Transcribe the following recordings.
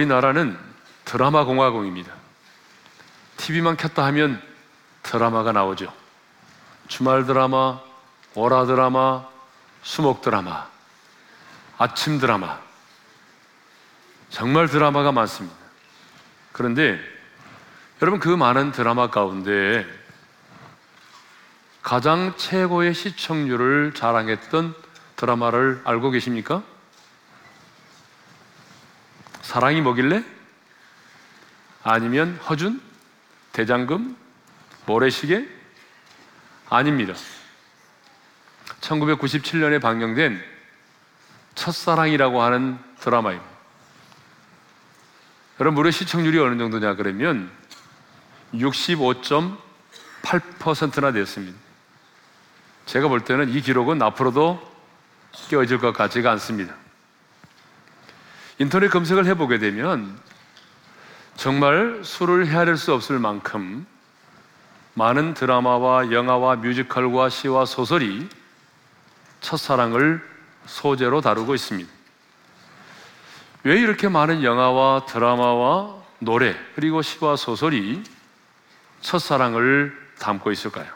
우리나라는 드라마 공화국입니다. TV만 켰다 하면 드라마가 나오죠. 주말 드라마, 월화 드라마, 수목 드라마, 아침 드라마. 정말 드라마가 많습니다. 그런데 여러분 그 많은 드라마 가운데 가장 최고의 시청률을 자랑했던 드라마를 알고 계십니까? 사랑이 뭐길래? 아니면 허준? 대장금? 모래시계? 아닙니다. 1997년에 방영된 첫사랑이라고 하는 드라마입니다. 여러분, 무려 시청률이 어느 정도냐 그러면 65.8%나 됐습니다. 제가 볼 때는 이 기록은 앞으로도 깨어질 것 같지가 않습니다. 인터넷 검색을 해보게 되면 정말 수를 헤아릴 수 없을 만큼 많은 드라마와 영화와 뮤지컬과 시와 소설이 첫사랑을 소재로 다루고 있습니다. 왜 이렇게 많은 영화와 드라마와 노래 그리고 시와 소설이 첫사랑을 담고 있을까요?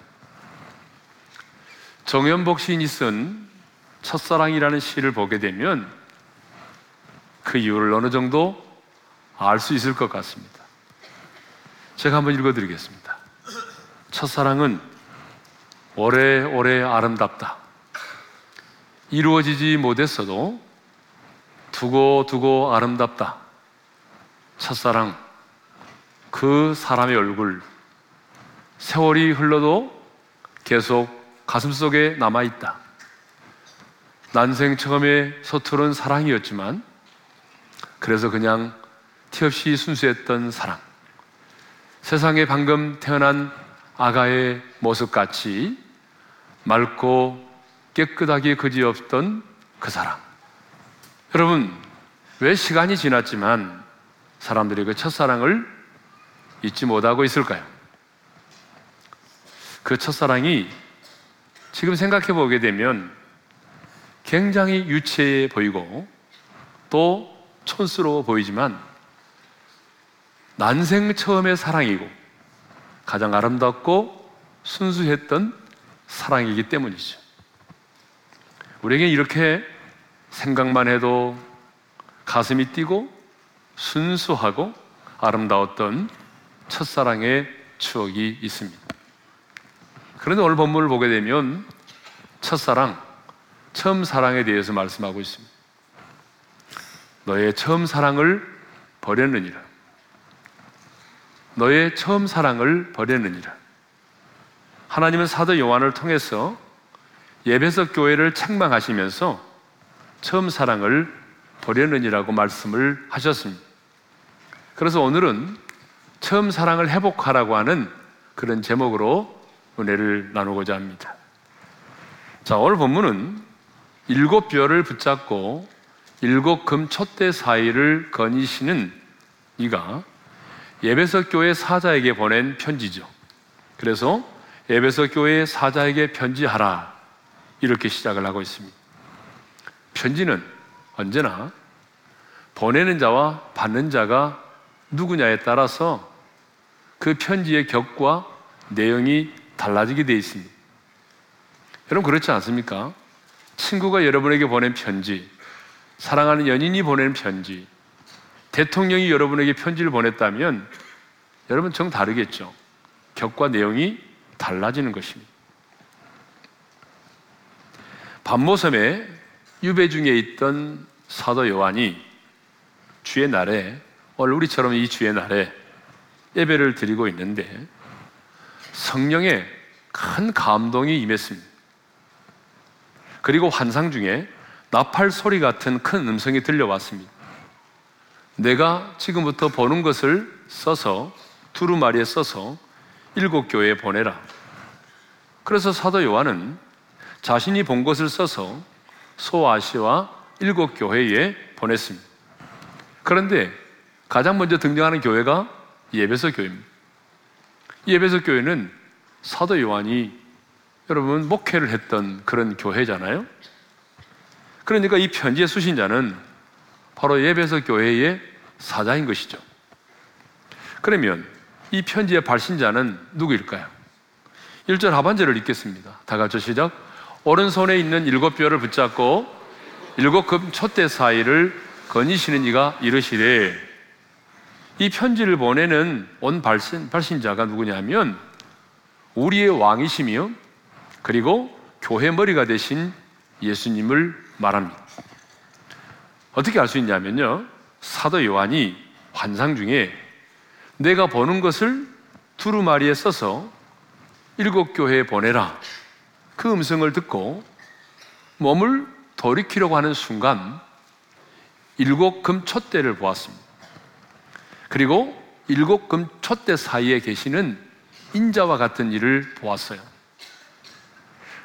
정연복 시인이 쓴 첫사랑이라는 시를 보게 되면 그 이유를 어느 정도 알 수 있을 것 같습니다. 제가 한번 읽어드리겠습니다. 첫사랑은 오래오래 아름답다. 이루어지지 못했어도 두고 두고 아름답다. 첫사랑, 그 사람의 얼굴, 세월이 흘러도 계속 가슴 속에 남아있다. 난생 처음에 서투른 사랑이었지만, 그래서 그냥 티 없이 순수했던 사랑. 세상에 방금 태어난 아가의 모습 같이 맑고 깨끗하게 그지없던 그 사랑. 여러분, 왜 시간이 지났지만 사람들이 그 첫사랑을 잊지 못하고 있을까요? 그 첫사랑이 지금 생각해 보게 되면 굉장히 유치해 보이고 또 촌스러워 보이지만 난생 처음의 사랑이고 가장 아름답고 순수했던 사랑이기 때문이죠. 우리에게 이렇게 생각만 해도 가슴이 뛰고 순수하고 아름다웠던 첫사랑의 추억이 있습니다. 그런데 오늘 본문을 보게 되면 첫사랑, 처음 사랑에 대해서 말씀하고 있습니다. 너의 처음 사랑을 버렸느니라. 너의 처음 사랑을 버렸느니라. 하나님은 사도 요한을 통해서 예배석 교회를 책망하시면서 처음 사랑을 버렸느니라고 말씀을 하셨습니다. 그래서 오늘은 처음 사랑을 회복하라고 하는 그런 제목으로 은혜를 나누고자 합니다. 자, 오늘 본문은 일곱 별을 붙잡고 일곱 금 촛대 사이를 거니시는 이가 예배석 교회 사자에게 보낸 편지죠. 그래서 예배석 교회 사자에게 편지하라 이렇게 시작을 하고 있습니다. 편지는 언제나 보내는 자와 받는 자가 누구냐에 따라서 그 편지의 격과 내용이 달라지게 되어 있습니다. 여러분 그렇지 않습니까? 친구가 여러분에게 보낸 편지, 사랑하는 연인이 보낸 편지, 대통령이 여러분에게 편지를 보냈다면 여러분 정 다르겠죠. 격과 내용이 달라지는 것입니다. 반모섬에 유배 중에 있던 사도 요한이 주의 날에 오늘 우리처럼 이 주의 날에 예배를 드리고 있는데 성령의 큰 감동이 임했습니다. 그리고 환상 중에 나팔 소리 같은 큰 음성이 들려왔습니다. 내가 지금부터 보는 것을 써서 두루마리에 써서 일곱 교회에 보내라. 그래서 사도 요한은 자신이 본 것을 써서 소아시와 일곱 교회에 보냈습니다. 그런데 가장 먼저 등장하는 교회가 예배서 교회입니다. 예배서 교회는 사도 요한이 여러분 목회를 했던 그런 교회잖아요. 그러니까 이 편지의 수신자는 바로 예배서 교회의 사자인 것이죠. 그러면 이 편지의 발신자는 누구일까요? 1절 하반절을 읽겠습니다. 다 같이 시작. 오른손에 있는 일곱 뼈를 붙잡고 일곱 금 촛대 사이를 거니시는 이가 이르시되 이 편지를 보내는 온 발신, 발신자가 누구냐면 우리의 왕이시며 그리고 교회 머리가 되신 예수님을 말합니다. 어떻게 알 수 있냐면요. 사도 요한이 환상 중에 내가 보는 것을 두루마리에 써서 일곱 교회에 보내라. 그 음성을 듣고 몸을 돌이키려고 하는 순간 일곱 금 촛대를 보았습니다. 그리고 일곱 금 촛대 사이에 계시는 인자와 같은 일을 보았어요.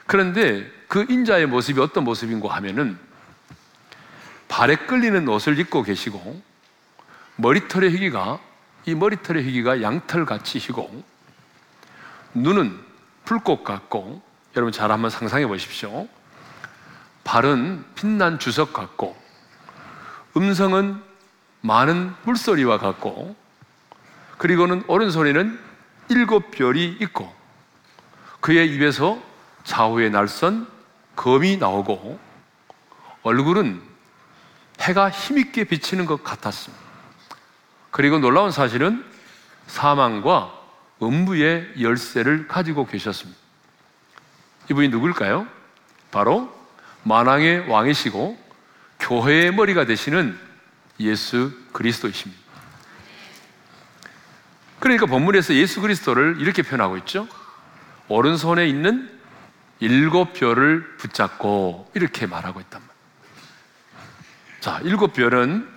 그런데 그 인자의 모습이 어떤 모습인고 하면은 발에 끌리는 옷을 입고 계시고 머리털의 희기가 이 머리털의 희기가 양털같이 희고 눈은 불꽃 같고 여러분 잘 한번 상상해 보십시오. 발은 빛난 주석 같고 음성은 많은 물소리와 같고 그리고는 오른손에는 일곱 별이 있고 그의 입에서 좌우에 날선 검이 나오고 얼굴은 해가 힘있게 비치는 것 같았습니다. 그리고 놀라운 사실은 사망과 음부의 열쇠를 가지고 계셨습니다. 이분이 누굴까요? 바로 만왕의 왕이시고 교회의 머리가 되시는 예수 그리스도이십니다. 그러니까 본문에서 예수 그리스도를 이렇게 표현하고 있죠. 오른손에 있는 일곱 별을 붙잡고 이렇게 말하고 있단 말이에요. 자, 일곱 별은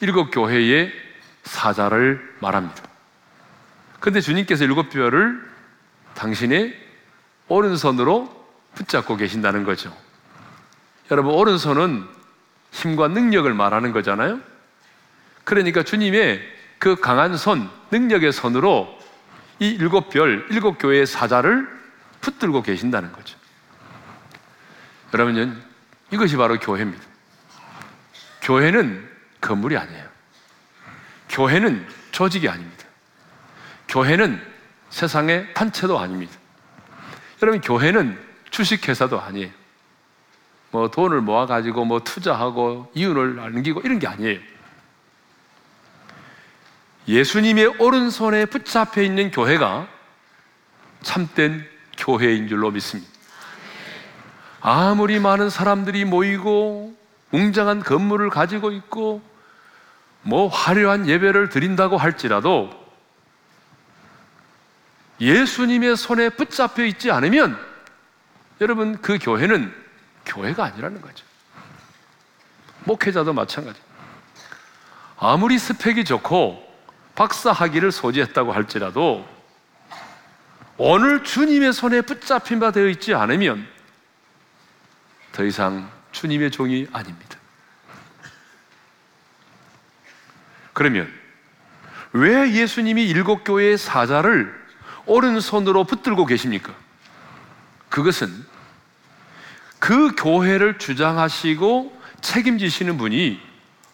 일곱 교회의 사자를 말합니다. 근데 주님께서 일곱 별을 당신의 오른손으로 붙잡고 계신다는 거죠. 여러분, 오른손은 힘과 능력을 말하는 거잖아요. 그러니까 주님의 그 강한 손, 능력의 손으로 이 일곱 별, 일곱 교회의 사자를 붙들고 계신다는 거죠. 여러분, 이것이 바로 교회입니다. 교회는 건물이 아니에요. 교회는 조직이 아닙니다. 교회는 세상의 단체도 아닙니다. 여러분, 교회는 주식회사도 아니에요. 뭐 돈을 모아가지고 뭐 투자하고 이윤을 남기고 이런 게 아니에요. 예수님의 오른손에 붙잡혀 있는 교회가 참된 교회인 줄로 믿습니다. 아무리 많은 사람들이 모이고 웅장한 건물을 가지고 있고 뭐 화려한 예배를 드린다고 할지라도 예수님의 손에 붙잡혀 있지 않으면 여러분 그 교회는 교회가 아니라는 거죠. 목회자도 마찬가지. 아무리 스펙이 좋고 박사 학위를 소지했다고 할지라도 오늘 주님의 손에 붙잡힌 바 되어 있지 않으면 더 이상 주님의 종이 아닙니다. 그러면 왜 예수님이 일곱 교회의 사자를 오른손으로 붙들고 계십니까? 그것은 그 교회를 주장하시고 책임지시는 분이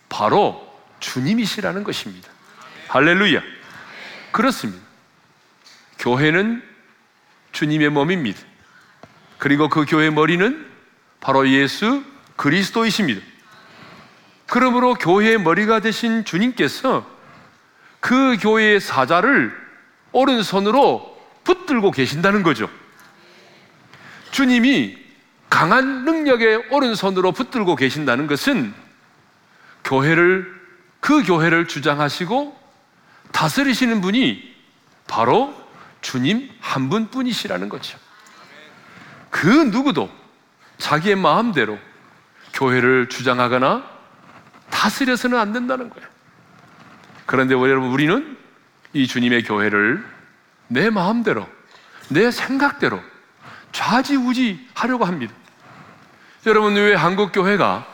바로 주님이시라는 것입니다. 할렐루야. 그렇습니다. 교회는 주님의 몸입니다. 그리고 그 교회 머리는 바로 예수 그리스도이십니다. 그러므로 교회의 머리가 되신 주님께서 그 교회의 사자를 오른손으로 붙들고 계신다는 거죠. 주님이 강한 능력의 오른손으로 붙들고 계신다는 것은 교회를, 그 교회를 주장하시고 다스리시는 분이 바로 주님 한 분뿐이시라는 거죠. 그 누구도 자기의 마음대로 교회를 주장하거나 다스려서는 안 된다는 거예요. 그런데 여러분, 우리는 이 주님의 교회를 내 마음대로, 내 생각대로 좌지우지 하려고 합니다. 여러분, 왜 한국 교회가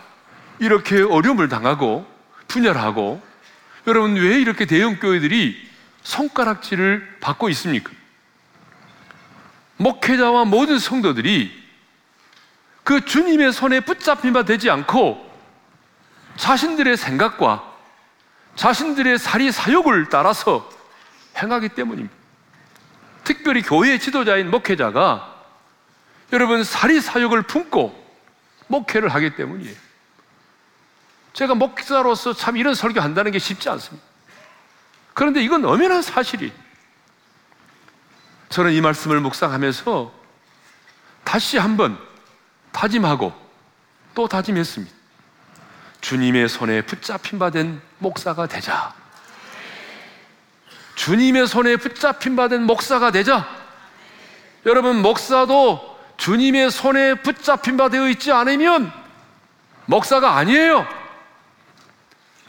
이렇게 어려움을 당하고 분열하고 여러분, 왜 이렇게 대형 교회들이 손가락질을 받고 있습니까? 목회자와 모든 성도들이 그 주님의 손에 붙잡힌 바 되지 않고 자신들의 생각과 자신들의 사리 사욕을 따라서 행하기 때문입니다. 특별히 교회 지도자인 목회자가 여러분 사리 사욕을 품고 목회를 하기 때문이에요. 제가 목사로서 참 이런 설교 한다는 게 쉽지 않습니다. 그런데 이건 엄연한 사실이. 저는 이 말씀을 묵상하면서 다시 한번 다짐하고 또 다짐했습니다. 주님의 손에 붙잡힌 바 된 목사가 되자. 주님의 손에 붙잡힌 바 된 목사가 되자. 여러분, 목사도 주님의 손에 붙잡힌 바 되어 있지 않으면 목사가 아니에요.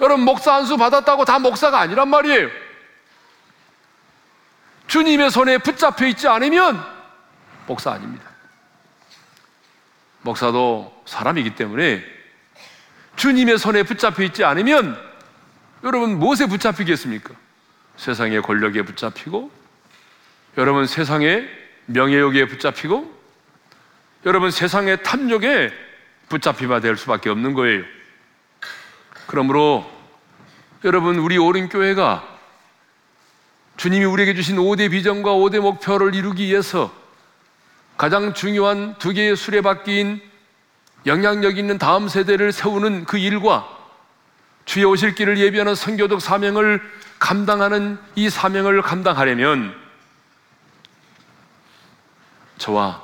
여러분, 목사 한 수 받았다고 다 목사가 아니란 말이에요. 주님의 손에 붙잡혀 있지 않으면 목사 아닙니다. 목사도 사람이기 때문에 주님의 손에 붙잡혀 있지 않으면 여러분 무엇에 붙잡히겠습니까? 세상의 권력에 붙잡히고 여러분 세상의 명예욕에 붙잡히고 여러분 세상의 탐욕에 붙잡히마 될 수밖에 없는 거예요. 그러므로 여러분 우리 오른 교회가 주님이 우리에게 주신 5대 비전과 5대 목표를 이루기 위해서 가장 중요한 두 개의 수레바퀴인 영향력 있는 다음 세대를 세우는 그 일과 주의 오실 길을 예비하는 선교적 사명을 감당하는 이 사명을 감당하려면 저와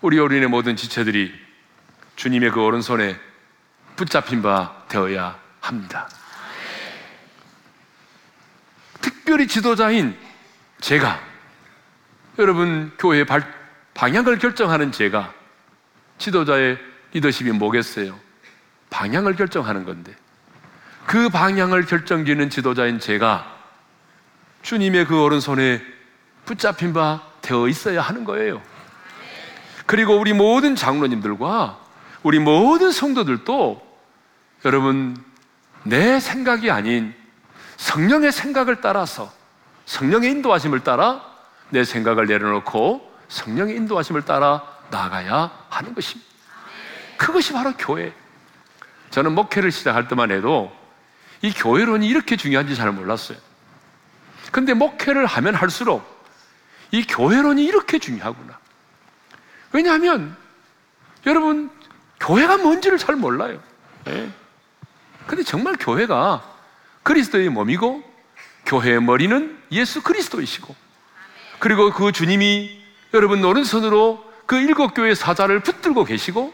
우리 어린의 모든 지체들이 주님의 그 오른손에 붙잡힌 바 되어야 합니다. 특별히 지도자인 제가 여러분 교회 발, 방향을 결정하는 제가 지도자의 리더십이 뭐겠어요? 방향을 결정하는 건데 그 방향을 결정짓는 지도자인 제가 주님의 그 오른손에 붙잡힌 바 되어 있어야 하는 거예요. 그리고 우리 모든 장로님들과 우리 모든 성도들도 여러분 내 생각이 아닌 성령의 생각을 따라서 성령의 인도하심을 따라 내 생각을 내려놓고 성령의 인도하심을 따라 나가야 하는 것입니다. 그것이 바로 교회. 저는 목회를 시작할 때만 해도 이 교회론이 이렇게 중요한지 잘 몰랐어요. 근데 목회를 하면 할수록 이 교회론이 이렇게 중요하구나. 왜냐하면 여러분 교회가 뭔지를 잘 몰라요. 네. 근데 정말 교회가 그리스도의 몸이고 교회의 머리는 예수 그리스도이시고 그리고 그 주님이 여러분 오른손으로 그 일곱 교회 사자를 붙들고 계시고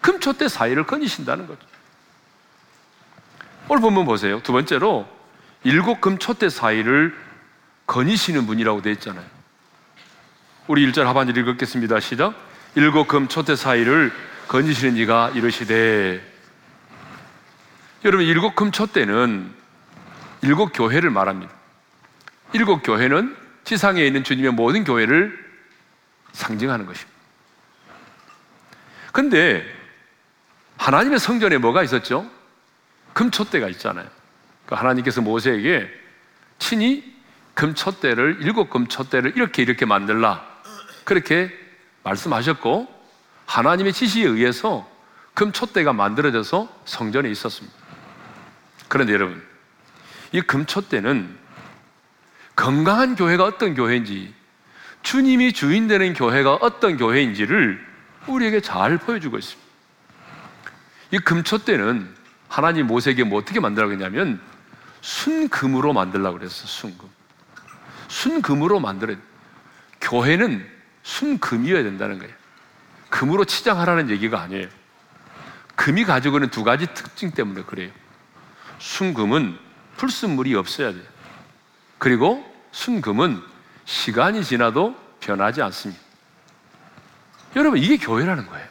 금초대 사이를 거니신다는 거죠. 오늘 본문 보세요. 두 번째로 일곱 금초대 사이를 거니시는 분이라고 되어 있잖아요. 우리 1절 하반절 읽겠습니다. 시작. 일곱 금초대 사이를 거니시는 이가 이르시되 여러분 일곱 금초대는 일곱 교회를 말합니다. 일곱 교회는 지상에 있는 주님의 모든 교회를 상징하는 것입니다. 근데 하나님의 성전에 뭐가 있었죠? 금초대가 있잖아요. 그러니까 하나님께서 모세에게 친히 금초대를 일곱 금초대를 이렇게 이렇게 만들라 그렇게 말씀하셨고 하나님의 지시에 의해서 금초대가 만들어져서 성전에 있었습니다. 그런데 여러분 이 금초대는 건강한 교회가 어떤 교회인지 주님이 주인 되는 교회가 어떤 교회인지를 우리에게 잘 보여주고 있습니다. 이 금초대는 하나님 모세에게 뭐 어떻게 만들라고 했냐면 순금으로 만들라고 그랬어, 순금. 순금으로 만들어 교회는 순금이어야 된다는 거예요. 금으로 치장하라는 얘기가 아니에요. 금이 가지고 있는 두 가지 특징 때문에 그래요. 순금은 불순물이 없어야 돼요. 그리고 순금은 시간이 지나도 변하지 않습니다. 여러분, 이게 교회라는 거예요.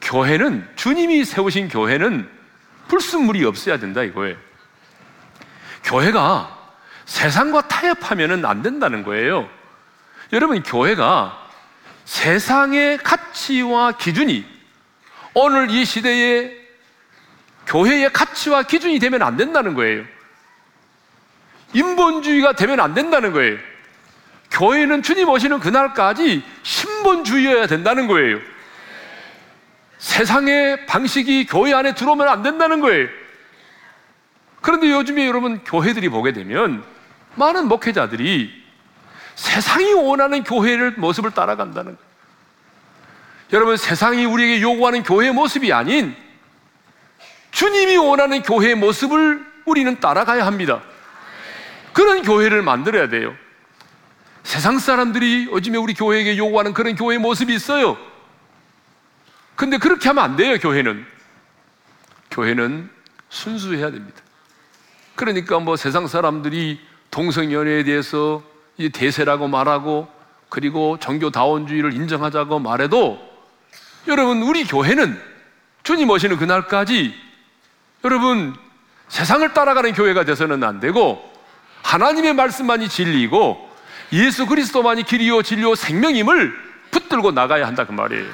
교회는, 주님이 세우신 교회는 불순물이 없어야 된다 이거예요. 교회가 세상과 타협하면 안 된다는 거예요. 여러분, 교회가 세상의 가치와 기준이 오늘 이 시대의 교회의 가치와 기준이 되면 안 된다는 거예요. 인본주의가 되면 안 된다는 거예요. 교회는 주님 오시는 그날까지 신본주의여야 된다는 거예요. 세상의 방식이 교회 안에 들어오면 안 된다는 거예요. 그런데 요즘에 여러분 교회들이 보게 되면 많은 목회자들이 세상이 원하는 교회를 모습을 따라간다는 거예요. 여러분 세상이 우리에게 요구하는 교회의 모습이 아닌 주님이 원하는 교회의 모습을 우리는 따라가야 합니다. 그런 교회를 만들어야 돼요. 세상 사람들이 요즘에 우리 교회에게 요구하는 그런 교회의 모습이 있어요. 근데 그렇게 하면 안 돼요, 교회는. 교회는 순수해야 됩니다. 그러니까 뭐 세상 사람들이 동성연애에 대해서 대세라고 말하고 그리고 종교다원주의를 인정하자고 말해도 여러분, 우리 교회는 주님 오시는 그날까지 여러분, 세상을 따라가는 교회가 돼서는 안 되고 하나님의 말씀만이 진리이고 예수 그리스도만이 길이요 진리요 생명임을 붙들고 나가야 한다 그 말이에요.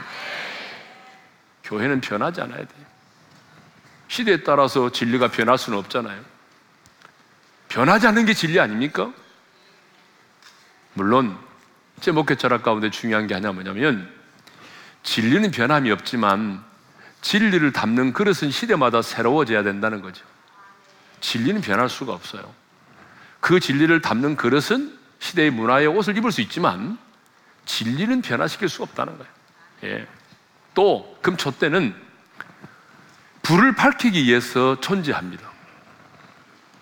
교회는 변하지 않아야 돼요. 시대에 따라서 진리가 변할 수는 없잖아요. 변하지 않는 게 진리 아닙니까? 물론 제 목회 철학 가운데 중요한 게 하나 뭐냐면 진리는 변함이 없지만 진리를 담는 그릇은 시대마다 새로워져야 된다는 거죠. 진리는 변할 수가 없어요. 그 진리를 담는 그릇은 시대의 문화의 옷을 입을 수 있지만 진리는 변화시킬 수 없다는 거예요. 예. 또 금초 때는 불을 밝히기 위해서 존재합니다.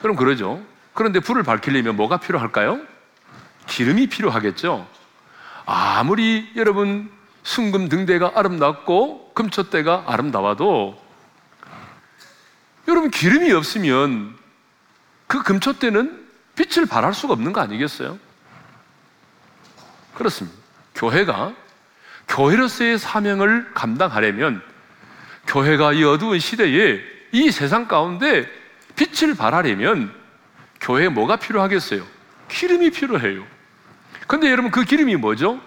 그럼 그러죠. 그런데 불을 밝히려면 뭐가 필요할까요? 기름이 필요하겠죠. 아무리 여러분 순금 등대가 아름답고 금초대가 아름다워도 여러분 기름이 없으면 그 금초대는 빛을 발할 수가 없는 거 아니겠어요? 그렇습니다. 교회가 교회로서의 사명을 감당하려면 교회가 이 어두운 시대에 이 세상 가운데 빛을 발하려면 교회에 뭐가 필요하겠어요? 기름이 필요해요. 근데 여러분 그 기름이 뭐죠?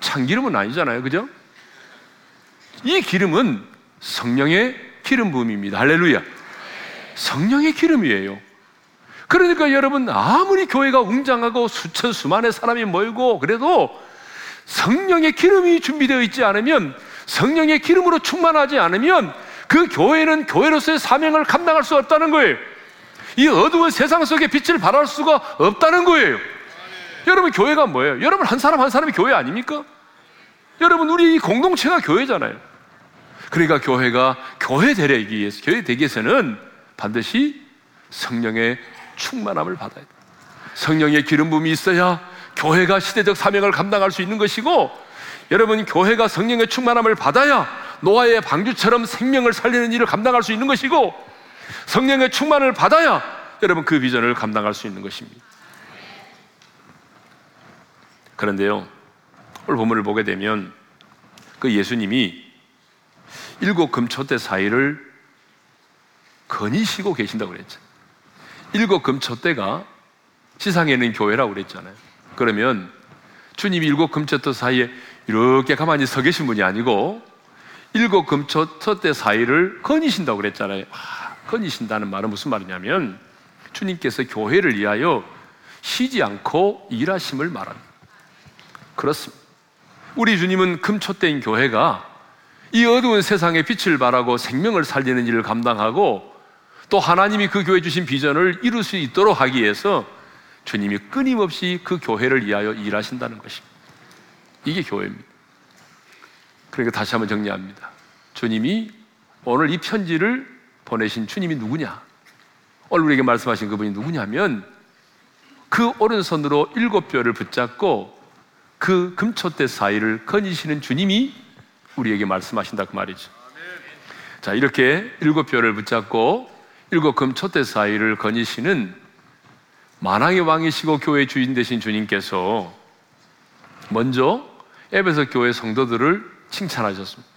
참기름은 아니잖아요. 그죠? 이 기름은 성령의 기름 부음입니다. 할렐루야. 성령의 기름이에요. 그러니까 여러분 아무리 교회가 웅장하고 수천 수만의 사람이 모이고 그래도 성령의 기름이 준비되어 있지 않으면 성령의 기름으로 충만하지 않으면 그 교회는 교회로서의 사명을 감당할 수 없다는 거예요. 이 어두운 세상 속에 빛을 발할 수가 없다는 거예요. 여러분 교회가 뭐예요? 여러분 한 사람 한 사람이 교회 아닙니까? 여러분 우리 공동체가 교회잖아요. 그러니까 교회가 교회 되기 위해서 교회 되기 위해서는 반드시 성령의 충만함을 받아야 돼. 성령의 기름 부음이 있어야 교회가 시대적 사명을 감당할 수 있는 것이고 여러분 교회가 성령의 충만함을 받아야 노아의 방주처럼 생명을 살리는 일을 감당할 수 있는 것이고 성령의 충만을 받아야 여러분 그 비전을 감당할 수 있는 것입니다. 그런데요, 오늘 본문을 보게 되면 그 예수님이 일곱 금초대 사이를 거니시고 계신다고 그랬죠. 일곱 금초대가 시상에 있는 교회라고 그랬잖아요. 그러면 주님이 일곱 금초대 사이에 이렇게 가만히 서 계신 분이 아니고 일곱 금초대 사이를 거니신다고 그랬잖아요. 아, 거니신다는 말은 무슨 말이냐면 주님께서 교회를 위하여 쉬지 않고 일하심을 말합니다. 그렇습니다. 우리 주님은 금초대인 교회가 이 어두운 세상에 빛을 발하고 생명을 살리는 일을 감당하고 또 하나님이 그 교회 주신 비전을 이룰 수 있도록 하기 위해서 주님이 끊임없이 그 교회를 위하여 일하신다는 것입니다. 이게 교회입니다. 그러니까 다시 한번 정리합니다. 주님이 오늘 이 편지를 보내신 주님이 누구냐? 오늘 우리에게 말씀하신 그분이 누구냐면 그 오른손으로 일곱 뼈를 붙잡고 그 금초대 사이를 거니시는 주님이 우리에게 말씀하신다 그 말이죠. 자, 이렇게 일곱 뼈를 붙잡고 일곱 금초대 사이를 거니시는 만왕의 왕이시고 교회 주인 되신 주님께서 먼저 에베소 교회 성도들을 칭찬하셨습니다.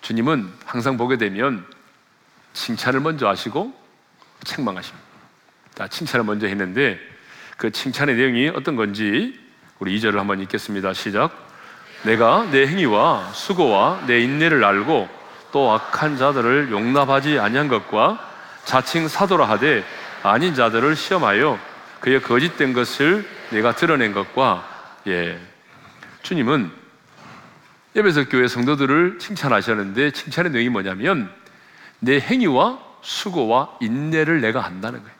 주님은 항상 보게 되면 칭찬을 먼저 하시고 책망하십니다. 자, 칭찬을 먼저 했는데 그 칭찬의 내용이 어떤 건지 우리 2절을 한번 읽겠습니다. 시작. 내가 내 행위와 수고와 내 인내를 알고 또 악한 자들을 용납하지 아니한 것과 자칭 사도라 하되 아닌 자들을 시험하여 그의 거짓된 것을 내가 드러낸 것과 예 주님은 예배석 교회 성도들을 칭찬하셨는데 칭찬의 내용이 뭐냐면 내 행위와 수고와 인내를 내가 한다는 거예요.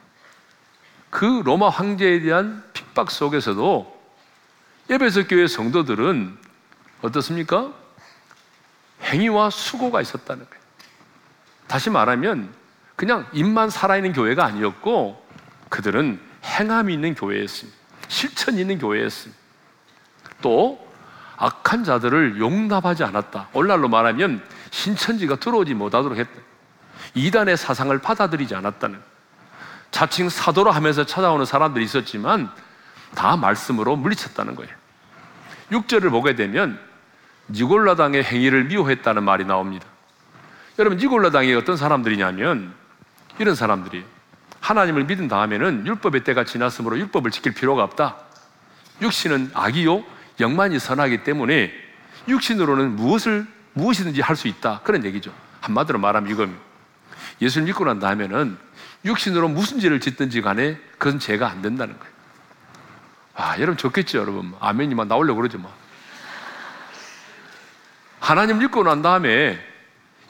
그 로마 황제에 대한 핍박 속에서도 예배석 교회 성도들은 어떻습니까? 행위와 수고가 있었다는 거예요. 다시 말하면 그냥 입만 살아있는 교회가 아니었고 그들은 행함이 있는 교회였습니다. 실천이 있는 교회였습니다. 또 악한 자들을 용납하지 않았다. 오늘날로 말하면 신천지가 들어오지 못하도록 했다. 이단의 사상을 받아들이지 않았다는 자칭 사도로 하면서 찾아오는 사람들이 있었지만 다 말씀으로 물리쳤다는 거예요. 6절을 보게 되면 니골라당의 행위를 미워했다는 말이 나옵니다. 여러분 니골라당이 어떤 사람들이냐면 이런 사람들이 하나님을 믿은 다음에는 율법의 때가 지났으므로 율법을 지킬 필요가 없다. 육신은 악이요 영만이 선하기 때문에 육신으로는 무엇을 무엇이든지 할 수 있다. 그런 얘기죠. 한마디로 말하면 이겁니다. 예수를 믿고 난 다음에는 육신으로 무슨 죄를 짓든지 간에 그건 죄가 안 된다는 거예요. 아, 여러분 좋겠죠, 여러분. 아멘이만 나오려고 그러지 뭐. 하나님 믿고 난 다음에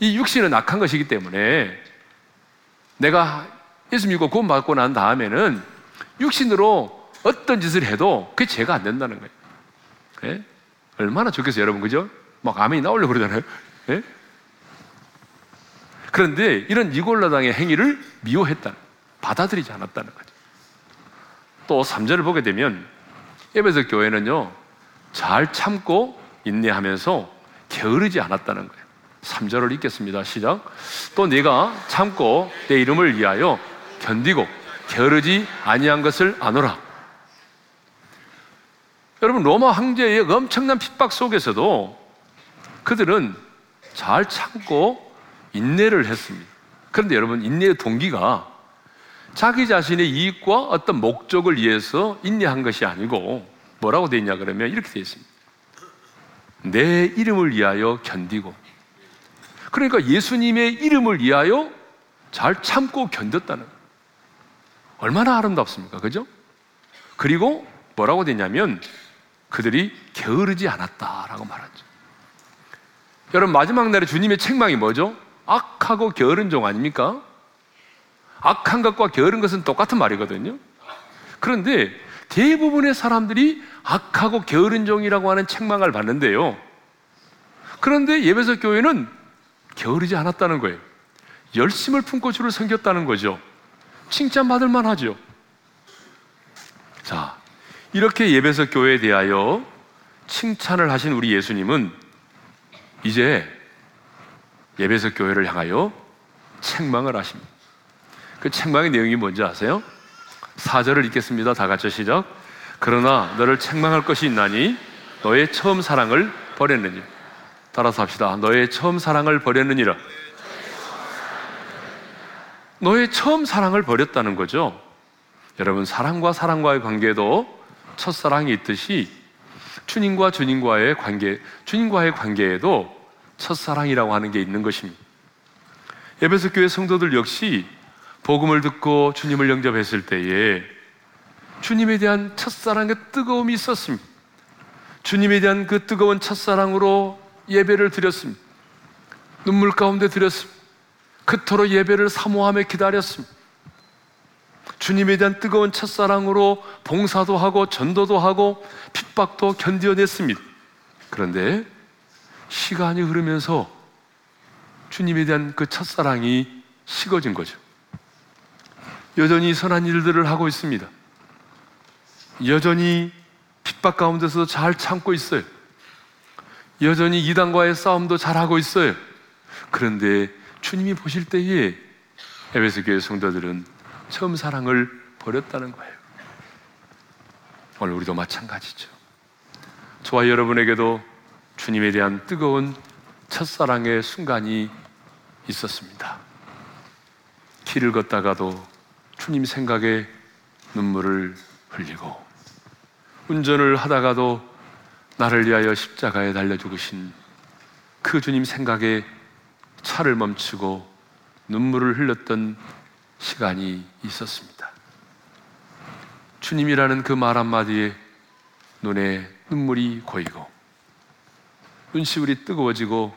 이 육신은 악한 것이기 때문에 내가 예수 믿고 구원 받고 난 다음에는 육신으로 어떤 짓을 해도 그게 죄가 안 된다는 거예요. 네? 얼마나 좋겠어요, 여러분, 그죠? 막 아멘이 나오려고 그러잖아요. 네? 그런데 이런 니골라당의 행위를 미워했다. 받아들이지 않았다는 거죠. 또 3절을 보게 되면 에베소 교회는요, 잘 참고 인내하면서 게으르지 않았다는 거예요. 3절을 읽겠습니다. 시작. 또 네가 참고 내 이름을 위하여 견디고 게으르지 아니한 것을 아노라. 여러분 로마 황제의 엄청난 핍박 속에서도 그들은 잘 참고 인내를 했습니다. 그런데 여러분 인내의 동기가 자기 자신의 이익과 어떤 목적을 위해서 인내한 것이 아니고 뭐라고 되어 있냐 그러면 이렇게 되어 있습니다. 내 이름을 위하여 견디고 그러니까 예수님의 이름을 위하여 잘 참고 견뎠다는 얼마나 아름답습니까? 그죠? 그리고 뭐라고 되냐면 그들이 게으르지 않았다라고 말하죠. 여러분 마지막 날에 주님의 책망이 뭐죠? 악하고 게으른 종 아닙니까? 악한 것과 게으른 것은 똑같은 말이거든요. 그런데 대부분의 사람들이 악하고 게으른 종이라고 하는 책망을 받는데요. 그런데 예배석 교회는 게으르지 않았다는 거예요. 열심을 품고 주를 섬겼다는 거죠. 칭찬받을 만하죠. 자, 이렇게 예배석 교회에 대하여 칭찬을 하신 우리 예수님은 이제 예배석 교회를 향하여 책망을 하십니다. 그 책망의 내용이 뭔지 아세요? 4절을 읽겠습니다. 다 같이 시작. 그러나 너를 책망할 것이 있나니 너의 처음 사랑을 버렸느니. 따라서 합시다. 너의 처음 사랑을 버렸느니라. 너의 처음 사랑을 버렸다는 거죠. 여러분, 사랑과 사랑과의 관계도 첫사랑이 있듯이 주님과 주님과의 관계, 주님과의 관계에도 첫사랑이라고 하는 게 있는 것입니다. 에베소 교회 성도들 역시 복음을 듣고 주님을 영접했을 때에 주님에 대한 첫사랑의 뜨거움이 있었습니다. 주님에 대한 그 뜨거운 첫사랑으로 예배를 드렸습니다. 눈물 가운데 드렸습니다. 그토록 예배를 사모하며 기다렸습니다. 주님에 대한 뜨거운 첫사랑으로 봉사도 하고 전도도 하고 핍박도 견디어냈습니다. 그런데 시간이 흐르면서 주님에 대한 그 첫사랑이 식어진 거죠. 여전히 선한 일들을 하고 있습니다. 여전히 핍박 가운데서 잘 참고 있어요. 여전히 이단과의 싸움도 잘 하고 있어요. 그런데 주님이 보실 때에 에베소 교회 성도들은 처음 사랑을 버렸다는 거예요. 오늘 우리도 마찬가지죠. 저와 여러분에게도 주님에 대한 뜨거운 첫사랑의 순간이 있었습니다. 길을 걷다가도 주님 생각에 눈물을 흘리고 운전을 하다가도 나를 위하여 십자가에 달려 죽으신 그 주님 생각에 차를 멈추고 눈물을 흘렸던 시간이 있었습니다. 주님이라는 그 말 한마디에 눈에 눈물이 고이고 눈시울이 뜨거워지고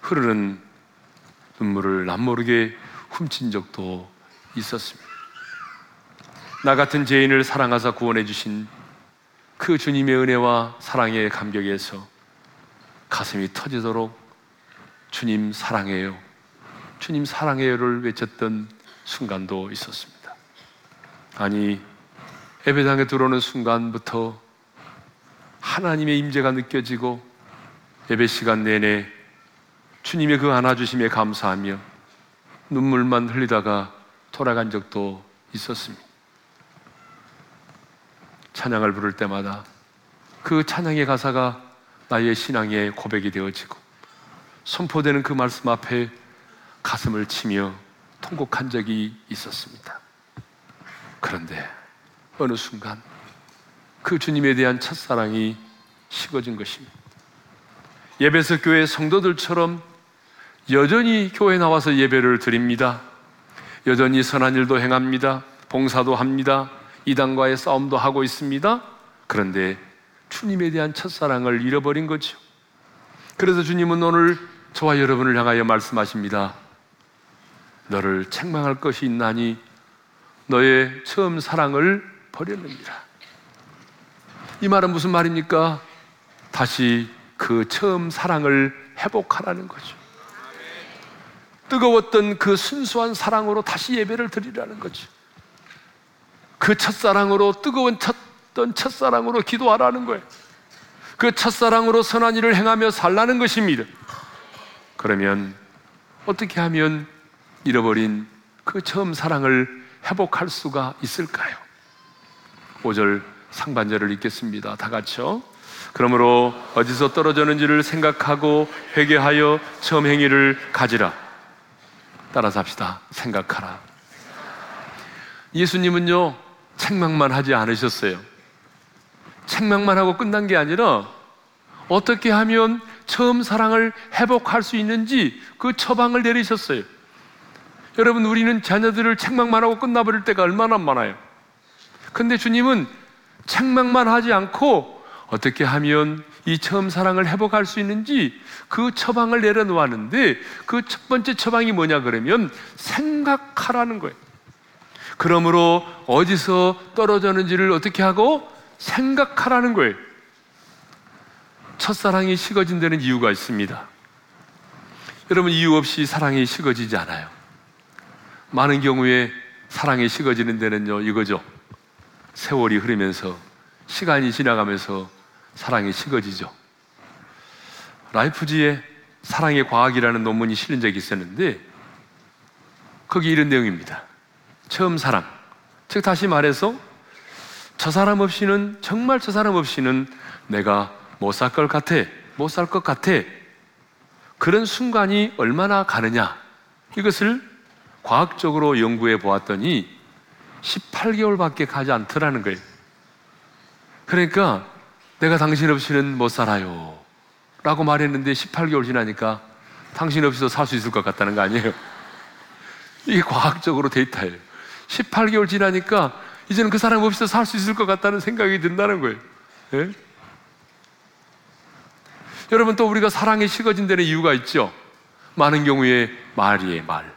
흐르는 눈물을 남모르게 훔친 적도 있었습니다. 나 같은 죄인을 사랑하사 구원해 주신 그 주님의 은혜와 사랑의 감격에서 가슴이 터지도록 주님 사랑해요. 주님 사랑해요를 외쳤던 순간도 있었습니다. 아니, 예배당에 들어오는 순간부터 하나님의 임재가 느껴지고 예배 시간 내내 주님의 그 안아주심에 감사하며 눈물만 흘리다가 돌아간 적도 있었습니다. 찬양을 부를 때마다 그 찬양의 가사가 나의 신앙의 고백이 되어지고 선포되는 그 말씀 앞에 가슴을 치며 통곡한 적이 있었습니다. 그런데 어느 순간 그 주님에 대한 첫사랑이 식어진 것입니다. 예배석 교회 성도들처럼 여전히 교회 나와서 예배를 드립니다. 여전히 선한 일도 행합니다. 봉사도 합니다. 이단과의 싸움도 하고 있습니다. 그런데 주님에 대한 첫사랑을 잃어버린 거죠. 그래서 주님은 오늘 저와 여러분을 향하여 말씀하십니다. 너를 책망할 것이 있나니 너의 처음 사랑을 버렸느니라. 이 말은 무슨 말입니까? 다시 그 처음 사랑을 회복하라는 거죠. 뜨거웠던 그 순수한 사랑으로 다시 예배를 드리라는 거죠. 그 첫사랑으로 뜨거운 쳤던 첫사랑으로 기도하라는 거예요. 그 첫사랑으로 선한 일을 행하며 살라는 것입니다. 그러면 어떻게 하면 잃어버린 그 처음 사랑을 회복할 수가 있을까요? 5절 상반절을 읽겠습니다. 다 같이요. 그러므로 어디서 떨어졌는지를 생각하고 회개하여 처음 행위를 가지라. 따라서 합시다. 생각하라. 예수님은요, 책망만 하지 않으셨어요. 책망만 하고 끝난 게 아니라 어떻게 하면 처음 사랑을 회복할 수 있는지 그 처방을 내리셨어요. 여러분, 우리는 자녀들을 책망만 하고 끝나버릴 때가 얼마나 많아요. 근데 주님은 책망만 하지 않고 어떻게 하면 이 처음 사랑을 회복할 수 있는지 그 처방을 내려놓았는데 그 첫 번째 처방이 뭐냐 그러면 생각하라는 거예요. 그러므로 어디서 떨어졌는지를 어떻게 하고 생각하라는 거예요. 첫사랑이 식어진 데는 이유가 있습니다. 여러분, 이유 없이 사랑이 식어지지 않아요. 많은 경우에 사랑이 식어지는 데는요, 이거죠. 세월이 흐르면서, 시간이 지나가면서 사랑이 식어지죠. 라이프지에 사랑의 과학이라는 논문이 실린 적이 있었는데, 거기 이런 내용입니다. 처음 사랑. 즉, 다시 말해서 저 사람 없이는, 정말 저 사람 없이는 내가 못 살 것 같아. 못 살 것 같아. 그런 순간이 얼마나 가느냐. 이것을 과학적으로 연구해 보았더니 18개월밖에 가지 않더라는 거예요. 그러니까 내가 당신 없이는 못 살아요. 라고 말했는데 18개월 지나니까 당신 없이도 살 수 있을 것 같다는 거 아니에요? 이게 과학적으로 데이터예요. 18개월 지나니까 이제는 그 사람 없이도 살 수 있을 것 같다는 생각이 든다는 거예요. 예? 여러분 또 우리가 사랑에 식어진 데는 이유가 있죠. 많은 경우에 말이에요, 말.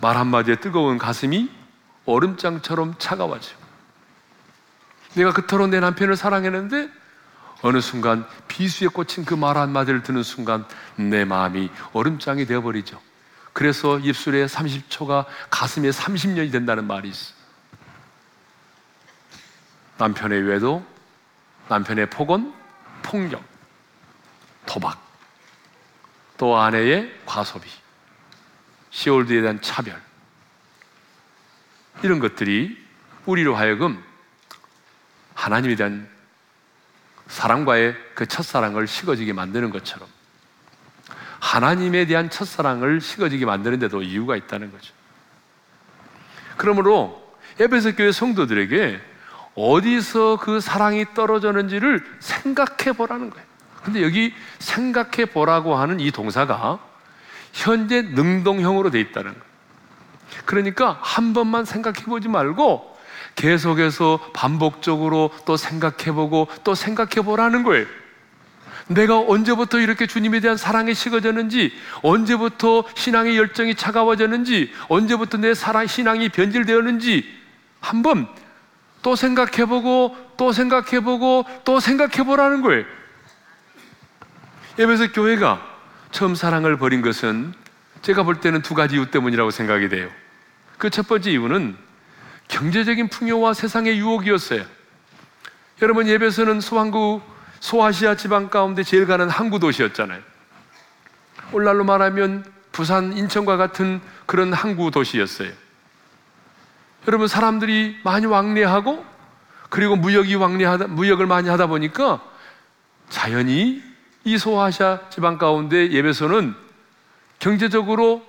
말 한마디에 뜨거운 가슴이 얼음장처럼 차가워져. 내가 그토록 내 남편을 사랑했는데 어느 순간 비수에 꽂힌 그 말 한마디를 듣는 순간 내 마음이 얼음장이 되어버리죠. 그래서 입술에 30초가 가슴에 30년이 된다는 말이 있어. 남편의 외도, 남편의 폭언, 폭력, 도박, 또 아내의 과소비, 시월드에 대한 차별. 이런 것들이 우리로 하여금 하나님에 대한 사랑과의 그 첫사랑을 식어지게 만드는 것처럼 하나님에 대한 첫사랑을 식어지게 만드는데도 이유가 있다는 거죠. 그러므로 에베소 교회 성도들에게 어디서 그 사랑이 떨어졌는지를 생각해 보라는 거예요. 근데 여기 생각해 보라고 하는 이 동사가 현재 능동형으로 돼 있다는 거예요. 그러니까 한 번만 생각해 보지 말고 계속해서 반복적으로 또 생각해 보고 또 생각해 보라는 거예요. 내가 언제부터 이렇게 주님에 대한 사랑이 식어졌는지, 언제부터 신앙의 열정이 차가워졌는지, 언제부터 내 사랑, 신앙이 변질되었는지 한번 또 생각해보고, 또 생각해보고, 또 생각해보라는 거예요. 예배서 교회가 처음 사랑을 버린 것은 제가 볼 때는 두 가지 이유 때문이라고 생각이 돼요. 그 첫 번째 이유는 경제적인 풍요와 세상의 유혹이었어요. 여러분 예배서는 소한구 소아시아 지방 가운데 제일 가는 항구 도시였잖아요. 오늘날로 말하면 부산, 인천과 같은 그런 항구 도시였어요. 여러분 사람들이 많이 왕래하고 그리고 무역이 왕래하다 무역을 많이 하다 보니까 자연히 이 소아시아 지방 가운데 예배소는 경제적으로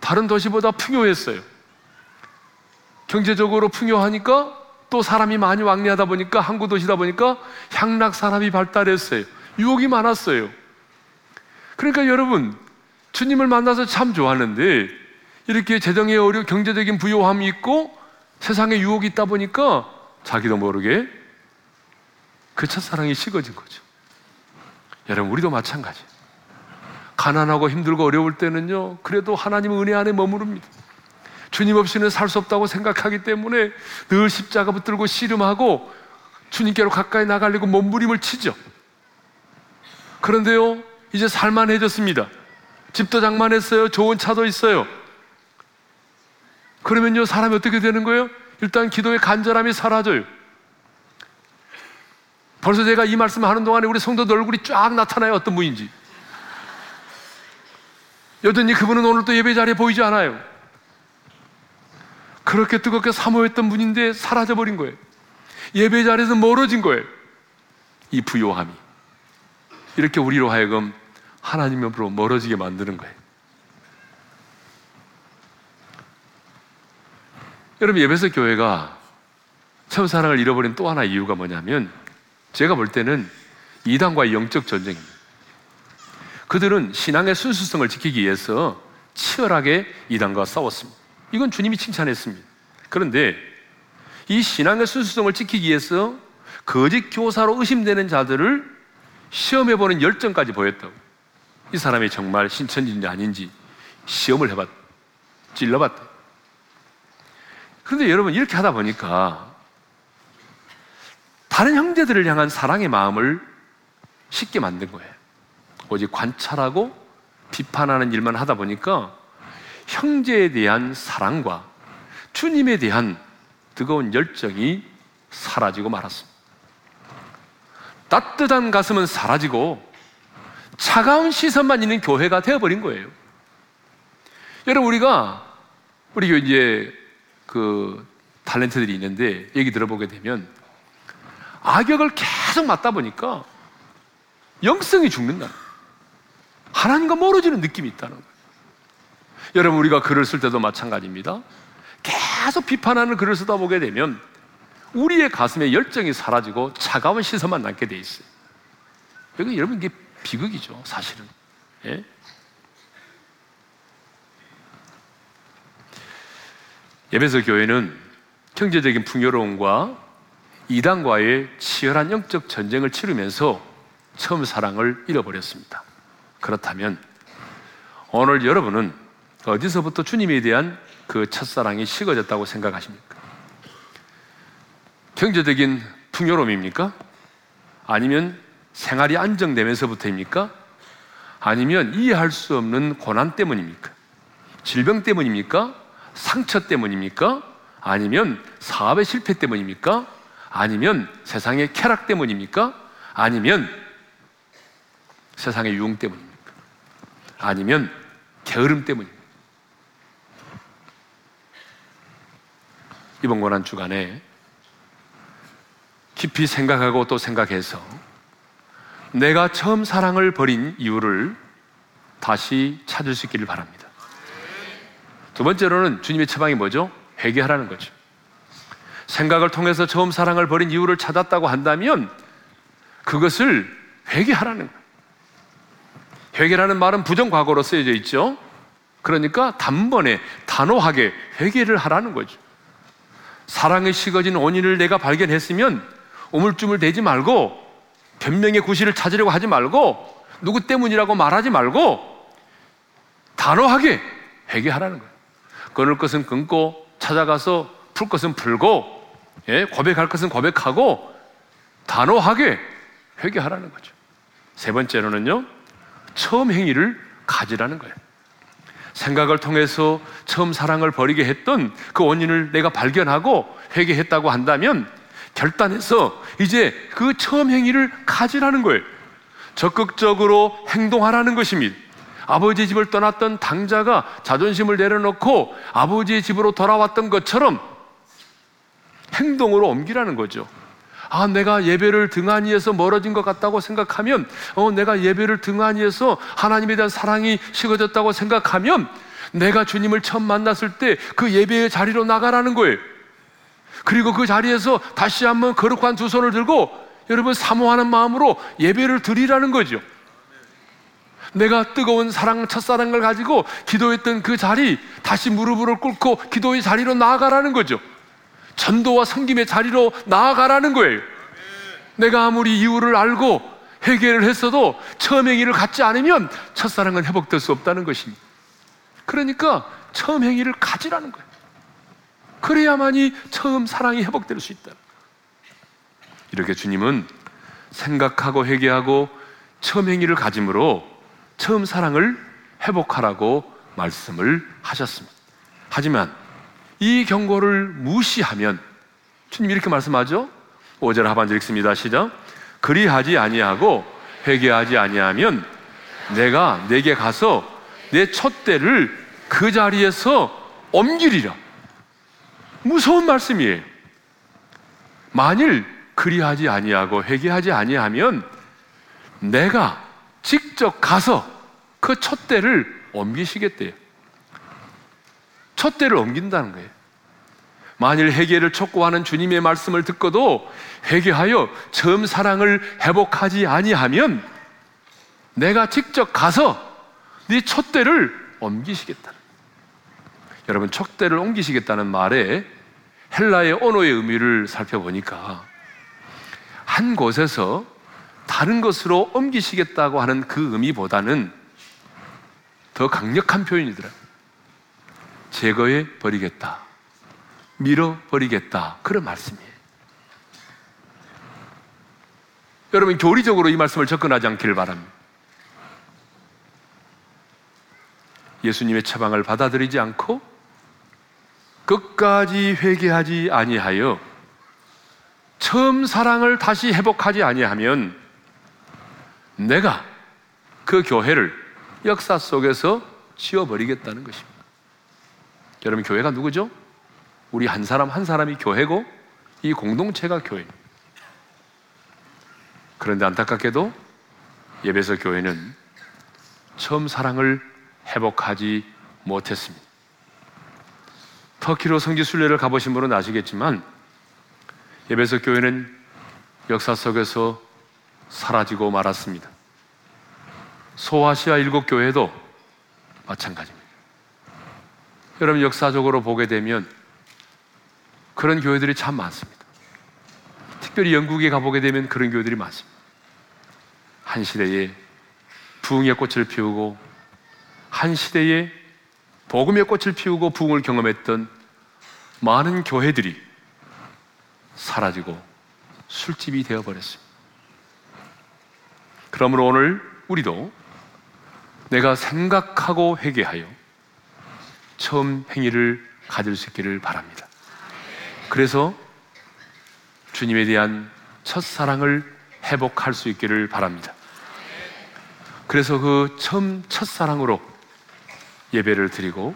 다른 도시보다 풍요했어요. 경제적으로 풍요하니까 또 사람이 많이 왕래하다 보니까 항구 도시다 보니까 향락 산업이 발달했어요. 유혹이 많았어요. 그러니까 여러분 주님을 만나서 참 좋았는데 이렇게 재정의 어려 경제적인 부요함이 있고 세상에 유혹이 있다 보니까 자기도 모르게 그 첫사랑이 식어진 거죠. 여러분 우리도 마찬가지. 가난하고 힘들고 어려울 때는요. 그래도 하나님 은혜 안에 머무릅니다. 주님 없이는 살 수 없다고 생각하기 때문에 늘 십자가 붙들고 씨름하고 주님께로 가까이 나가려고 몸부림을 치죠. 그런데요, 이제 살만해졌습니다. 집도 장만했어요. 좋은 차도 있어요. 그러면요, 사람이 어떻게 되는 거예요? 일단 기도의 간절함이 사라져요. 벌써 제가 이 말씀 하는 동안에 우리 성도들 얼굴이 쫙 나타나요. 어떤 분인지. 여전히 그분은 오늘 또 예배 자리에 보이지 않아요. 그렇게 뜨겁게 사모했던 분인데 사라져버린 거예요. 예배 자리에서 멀어진 거예요. 이 부요함이. 이렇게 우리로 하여금 하나님 옆으로 멀어지게 만드는 거예요. 여러분, 예배서 교회가 첫사랑을 잃어버린 또 하나 이유가 뭐냐면 제가 볼 때는 이단과의 영적 전쟁입니다. 그들은 신앙의 순수성을 지키기 위해서 치열하게 이단과 싸웠습니다. 이건 주님이 칭찬했습니다. 그런데 이 신앙의 순수성을 지키기 위해서 거짓 교사로 의심되는 자들을 시험해보는 열정까지 보였다고. 이 사람이 정말 신천지인지 아닌지 시험을 해봤, 찔러봤다. 그런데 여러분, 이렇게 하다 보니까 다른 형제들을 향한 사랑의 마음을 쉽게 만든 거예요. 오직 관찰하고 비판하는 일만 하다 보니까 형제에 대한 사랑과 주님에 대한 뜨거운 열정이 사라지고 말았습니다. 따뜻한 가슴은 사라지고 차가운 시선만 있는 교회가 되어버린 거예요. 여러분, 우리가, 우리 이제 그 탤런트들이 있는데 얘기 들어보게 되면 악역을 계속 맞다 보니까 영성이 죽는다. 하나님과 멀어지는 느낌이 있다는 거예요. 여러분, 우리가 글을 쓸 때도 마찬가지입니다. 계속 비판하는 글을 쓰다 보게 되면 우리의 가슴에 열정이 사라지고 차가운 시선만 남게 돼 있어요. 여기 여러분 이게 비극이죠, 사실은. 예? 예배서 교회는 경제적인 풍요로움과 이단과의 치열한 영적 전쟁을 치르면서 처음 사랑을 잃어버렸습니다. 그렇다면 오늘 여러분은 어디서부터 주님에 대한 그 첫사랑이 식어졌다고 생각하십니까? 경제적인 풍요로움입니까? 아니면 생활이 안정되면서부터입니까? 아니면 이해할 수 없는 고난 때문입니까? 질병 때문입니까? 상처 때문입니까? 아니면 사업의 실패 때문입니까? 아니면 세상의 쾌락 때문입니까? 아니면 세상의 유흥 때문입니까? 아니면 게으름 때문입니까? 이번 고난 주간에 깊이 생각하고 또 생각해서 내가 처음 사랑을 버린 이유를 다시 찾을 수 있기를 바랍니다. 두 번째로는 주님의 처방이 뭐죠? 회개하라는 거죠. 생각을 통해서 처음 사랑을 버린 이유를 찾았다고 한다면 그것을 회개하라는 거예요. 회개라는 말은 부정과거로 쓰여져 있죠. 그러니까 단번에 단호하게 회개를 하라는 거죠. 사랑에 식어진 원인을 내가 발견했으면 오물쭈물 대지 말고 변명의 구실을 찾으려고 하지 말고 누구 때문이라고 말하지 말고 단호하게 회개하라는 거예요. 끊을 것은 끊고 찾아가서 풀 것은 풀고 예, 고백할 것은 고백하고 단호하게 회개하라는 거죠. 세 번째로는요, 처음 행위를 가지라는 거예요. 생각을 통해서 처음 사랑을 버리게 했던 그 원인을 내가 발견하고 회개했다고 한다면 결단해서 이제 그 처음 행위를 가지라는 거예요. 적극적으로 행동하라는 것입니다. 아버지 집을 떠났던 당자가 자존심을 내려놓고 아버지의 집으로 돌아왔던 것처럼 행동으로 옮기라는 거죠. 아, 내가 예배를 등한히해서 멀어진 것 같다고 생각하면, 어, 내가 예배를 등한히해서 하나님에 대한 사랑이 식어졌다고 생각하면, 내가 주님을 처음 만났을 때 그 예배의 자리로 나가라는 거예요. 그리고 그 자리에서 다시 한번 거룩한 두 손을 들고 여러분 사모하는 마음으로 예배를 드리라는 거죠. 내가 뜨거운 사랑, 첫사랑을 가지고 기도했던 그 자리, 다시 무릎을 꿇고 기도의 자리로 나아가라는 거죠. 전도와 섬김의 자리로 나아가라는 거예요. 내가 아무리 이유를 알고 회개를 했어도 처음 행위를 갖지 않으면 첫사랑은 회복될 수 없다는 것입니다. 그러니까 처음 행위를 가지라는 거예요. 그래야만이 처음 사랑이 회복될 수 있다. 이렇게 주님은 생각하고 회개하고 처음 행위를 가짐으로 처음 사랑을 회복하라고 말씀을 하셨습니다. 하지만 이 경고를 무시하면 주님 이렇게 말씀하죠. 5절 하반절 읽습니다. 시작. 그리하지 아니하고 회개하지 아니하면 내가 내게 가서 내 촛대를 그 자리에서 옮기리라. 무서운 말씀이에요. 만일 그리하지 아니하고 회개하지 아니하면 내가 직접 가서 그 촛대를 옮기시겠대요. 첫 대를 옮긴다는 거예요. 만일 회개를 촉구하는 주님의 말씀을 듣고도 회개하여 처음 사랑을 회복하지 아니하면 내가 직접 가서 네 촛대를 옮기시겠다. 여러분 촛대를 옮기시겠다는 말에 헬라의 언어의 의미를 살펴보니까 한 곳에서 다른 것으로 옮기시겠다고 하는 그 의미보다는 더 강력한 표현이더라고요. 제거해 버리겠다. 밀어 버리겠다. 그런 말씀이에요. 여러분, 교리적으로 이 말씀을 접근하지 않기를 바랍니다. 예수님의 처방을 받아들이지 않고 끝까지 회개하지 아니하여 처음 사랑을 다시 회복하지 아니하면 내가 그 교회를 역사 속에서 지워버리겠다는 것입니다. 여러분 교회가 누구죠? 우리 한 사람 한 사람이 교회고 이 공동체가 교회. 그런데 안타깝게도 예배서 교회는 처음 사랑을 회복하지 못했습니다. 터키로 성지 순례를 가보신 분은 아시겠지만 예배서 교회는 역사 속에서 사라지고 말았습니다. 소아시아 일곱 교회도 마찬가지입니다. 여러분 역사적으로 보게 되면 그런 교회들이 참 많습니다. 특별히 영국에 가보게 되면 그런 교회들이 많습니다. 한 시대에 부흥의 꽃을 피우고 한 시대에 복음의 꽃을 피우고 부흥을 경험했던 많은 교회들이 사라지고 술집이 되어버렸습니다. 그러므로 오늘 우리도 내가 생각하고 회개하여 처음 행위를 가질 수 있기를 바랍니다. 그래서 주님에 대한 첫사랑을 회복할 수 있기를 바랍니다. 그래서 그 처음 첫사랑으로 예배를 드리고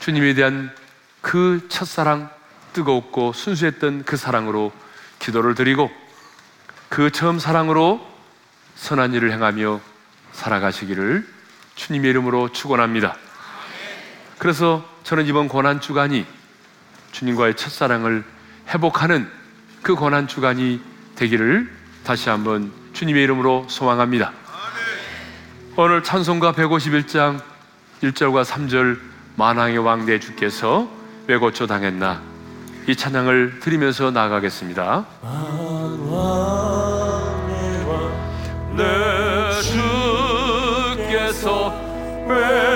주님에 대한 그 첫사랑 뜨겁고 순수했던 그 사랑으로 기도를 드리고 그 처음 사랑으로 선한 일을 행하며 살아가시기를 주님의 이름으로 축원합니다. 그래서 저는 이번 고난 주간이 주님과의 첫사랑을 회복하는 그 고난 주간이 되기를 다시 한번 주님의 이름으로 소망합니다. 오늘 찬송가 151장 1절과 3절 만왕의 왕 내 주께서 왜 고쳐 당했나 이 찬양을 드리면서 나가겠습니다. 만왕의 왕내 주께서 왜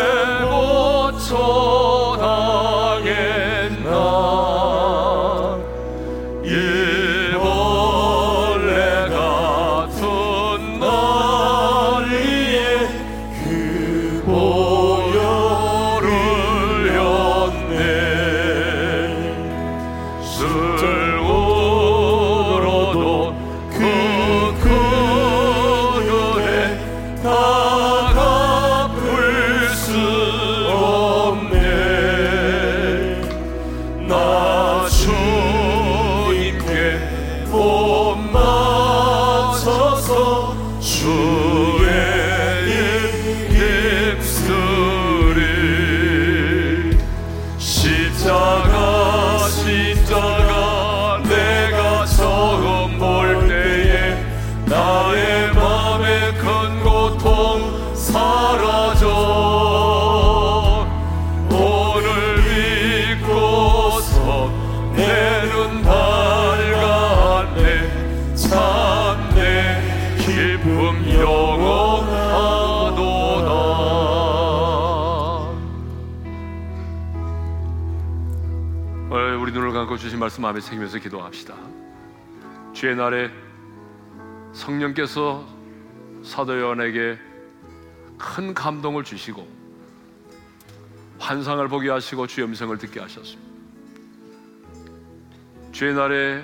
말씀 마음에 새기면서 기도합시다. 주의 날에 성령께서 사도 요한에게 큰 감동을 주시고 환상을 보게 하시고 주의 음성을 듣게 하셨습니다. 주의 날에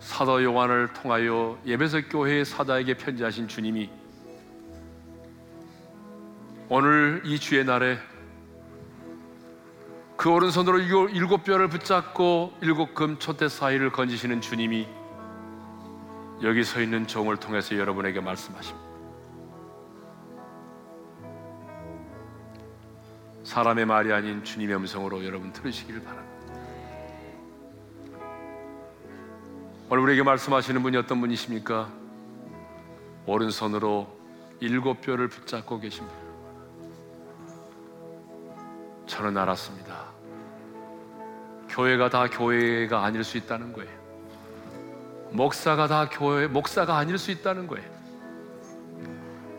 사도 요한을 통하여 예배석 교회의 사다에게 편지하신 주님이 오늘 이 주의 날에 그 오른손으로 일곱 뼈를 붙잡고 일곱 금 촛대 사이를 건지시는 주님이 여기 서 있는 종을 통해서 여러분에게 말씀하십니다. 사람의 말이 아닌 주님의 음성으로 여러분 들으시길 바랍니다. 오늘 우리에게 말씀하시는 분이 어떤 분이십니까? 오른손으로 일곱 뼈를 붙잡고 계십니다. 저는 알았습니다. 교회가 다 교회가 아닐 수 있다는 거예요. 목사가 다 교회 목사가 아닐 수 있다는 거예요.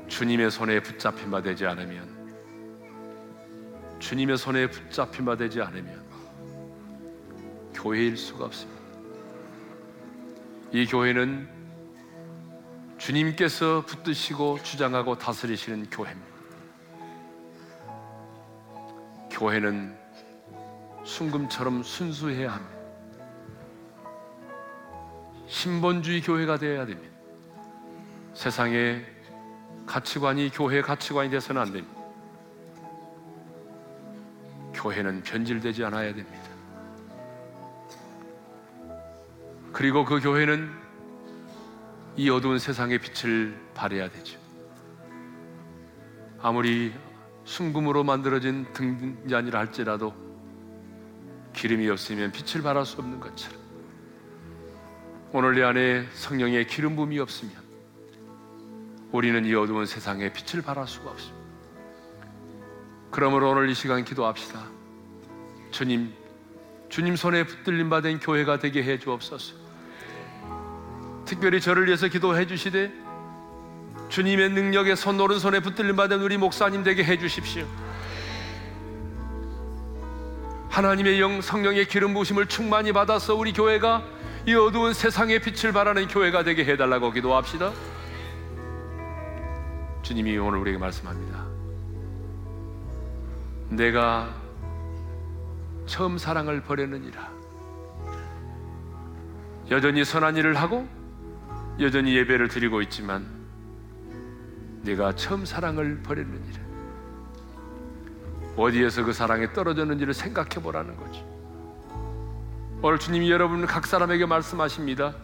주님의 손에 붙잡힌 바 되지 않으면 주님의 손에 붙잡힌 바 되지 않으면 교회일 수가 없습니다. 이 교회는 주님께서 붙드시고 주장하고 다스리시는 교회입니다. 교회는 순금처럼 순수해야 합니다. 신본주의 교회가 되어야 됩니다. 세상의 가치관이 교회의 가치관이 돼서는 안 됩니다. 교회는 변질되지 않아야 됩니다. 그리고 그 교회는 이 어두운 세상의 빛을 발해야 되죠. 아무리 순금으로 만들어진 등잔이라 할지라도 기름이 없으면 빛을 발할 수 없는 것처럼 오늘 내 안에 성령의 기름 부음이 없으면 우리는 이 어두운 세상에 빛을 발할 수가 없습니다. 그러므로 오늘 이 시간 기도합시다. 주님, 주님 손에 붙들림 받은 교회가 되게 해 주옵소서. 특별히 저를 위해서 기도해 주시되 주님의 능력에 손 오른손에 붙들림 받은 우리 목사님 되게 해 주십시오. 하나님의 영 성령의 기름 부심을 충만히 받아서 우리 교회가 이 어두운 세상의 빛을 발하는 교회가 되게 해 달라고 기도합시다. 주님이 오늘 우리에게 말씀합니다. 내가 처음 사랑을 버렸느니라. 여전히 선한 일을 하고 여전히 예배를 드리고 있지만 내가 처음 사랑을 버렸느니라. 어디에서 그 사랑이 떨어졌는지를 생각해 보라는 거지. 오늘 주님이 여러분 각 사람에게 말씀하십니다.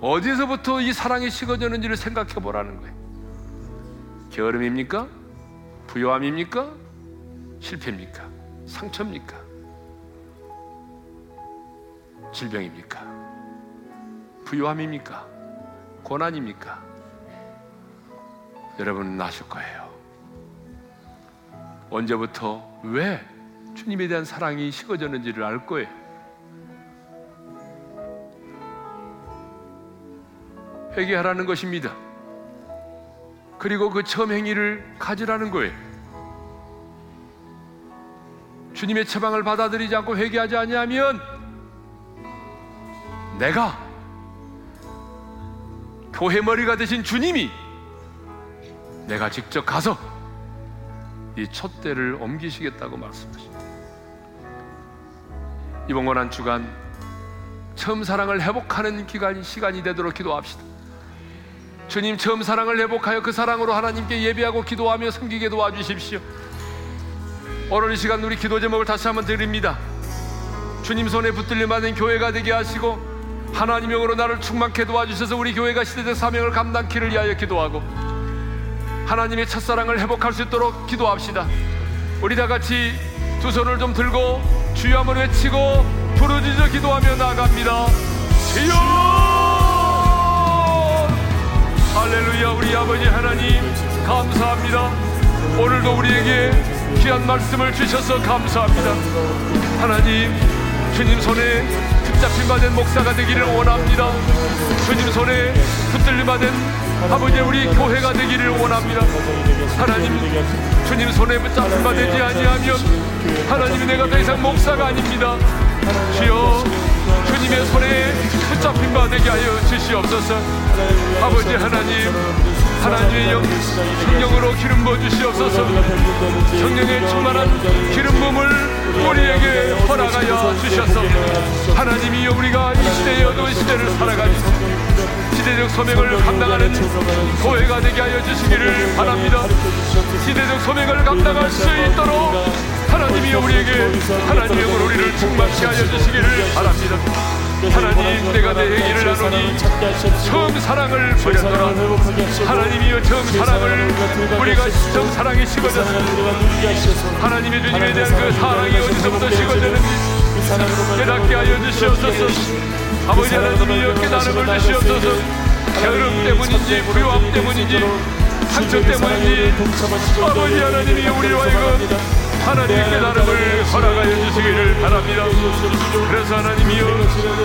어디서부터 이 사랑이 식어졌는지를 생각해 보라는 거예요. 게으름입니까? 부요함입니까? 실패입니까? 상처입니까? 질병입니까? 부요함입니까? 고난입니까? 여러분은 아실 거예요. 언제부터 왜 주님에 대한 사랑이 식어졌는지를 알 거예요. 회개하라는 것입니다. 그리고 그 처음 행위를 가지라는 거예요. 주님의 처방을 받아들이지 않고 회개하지 아니하면 내가 교회 머리가 되신 주님이 내가 직접 가서 이 촛대를 옮기시겠다고 말씀하십니다. 이번 고난 주간 처음 사랑을 회복하는 기간 시간이 되도록 기도합시다. 주님 처음 사랑을 회복하여 그 사랑으로 하나님께 예배하고 기도하며 섬기게 도와주십시오. 오늘 이 시간 우리 기도 제목을 다시 한번 드립니다. 주님 손에 붙들림 받은 교회가 되게 하시고 하나님 영으로 나를 충만케 도와주셔서 우리 교회가 시대적 사명을 감당키를 위하여 기도하고 하나님의 첫사랑을 회복할 수 있도록 기도합시다. 우리 다 같이 두 손을 좀 들고 주여 한번 외치고 부르짖어 기도하며 나아갑니다. 주여! 할렐루야 우리 아버지 하나님 감사합니다. 오늘도 우리에게 귀한 말씀을 주셔서 감사합니다. 하나님 주님 손에 붙잡힌 바된 목사가 되기를 원합니다. 주님 손에 붙들림 바된 아버지 우리 교회가 되기를 원합니다. 하나님 주님 손에 붙잡힌 바 되지 아니하면 하나님 내가 더 이상 목사가 아닙니다. 주여 주님의 손에 붙잡힌 바 되게 하여 주시옵소서. 아버지 하나님 하나님의 영 성령으로 기름 부어 주시옵소서. 성령의 충만한 기름 부음을 우리에게 허락하여 주셔서 하나님이 우리가 이 시대의 어두운 시대를 살아가니 시대적 소명을 감당하는 교회가 되게 하여 주시기를 바랍니다. 시대적 소명을 감당할 수 있도록 하나님이 우리에게 하나님의 우리를 충만케 하여 주시기를 바랍니다. 하나님 내가 내 얘기를 나누니 처음 사랑을 버렸더라. 하나님이여 처음 사랑을 우리가 처음 사랑이 식어졌어 하나님의 주님에 대한 그 사랑이 어디서부터 식어졌는지 깨닫게 하여 주시옵소서. 아버지 하나님이여 깨달음을 주시옵소서. 게으름 때문인지 불효함 때문인지 상처 때문인지 아버지 하나님이 우리와 이거 하나님의 깨달음을 허락하여 주시기를 바랍니다. 그래서 하나님이여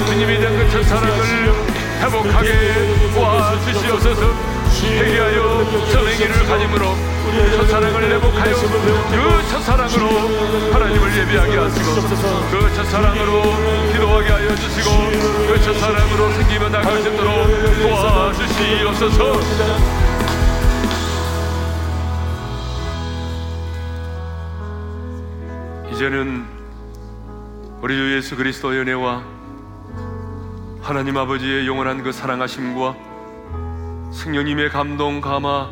주님에 대한 그 첫 사랑을 회복하게 도와주시옵소서. 회개하여 선행기를 가짐으로 첫사랑을 회복하여 그 첫사랑으로 하나님을 예배하게 하시고 그 첫사랑으로 기도하게 하여 주시고 그 첫사랑으로 생기며 나갈 수 있도록 도와주시옵소서 이제는 우리 주 예수 그리스도의 은혜와 하나님 아버지의 영원한 그 사랑하심과 성령님의 감동 감화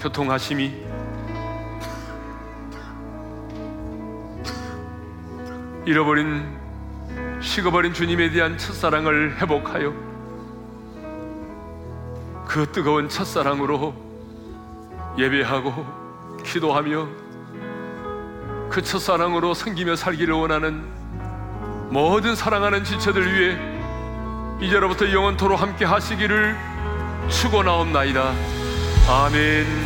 교통하심이 잃어버린 식어버린 주님에 대한 첫사랑을 회복하여 그 뜨거운 첫사랑으로 예배하고 기도하며 그 첫사랑으로 섬기며 살기를 원하는 모든 사랑하는 지체들 위해 이제로부터 영원토로 함께 하시기를 축원하옵나이다. 아멘.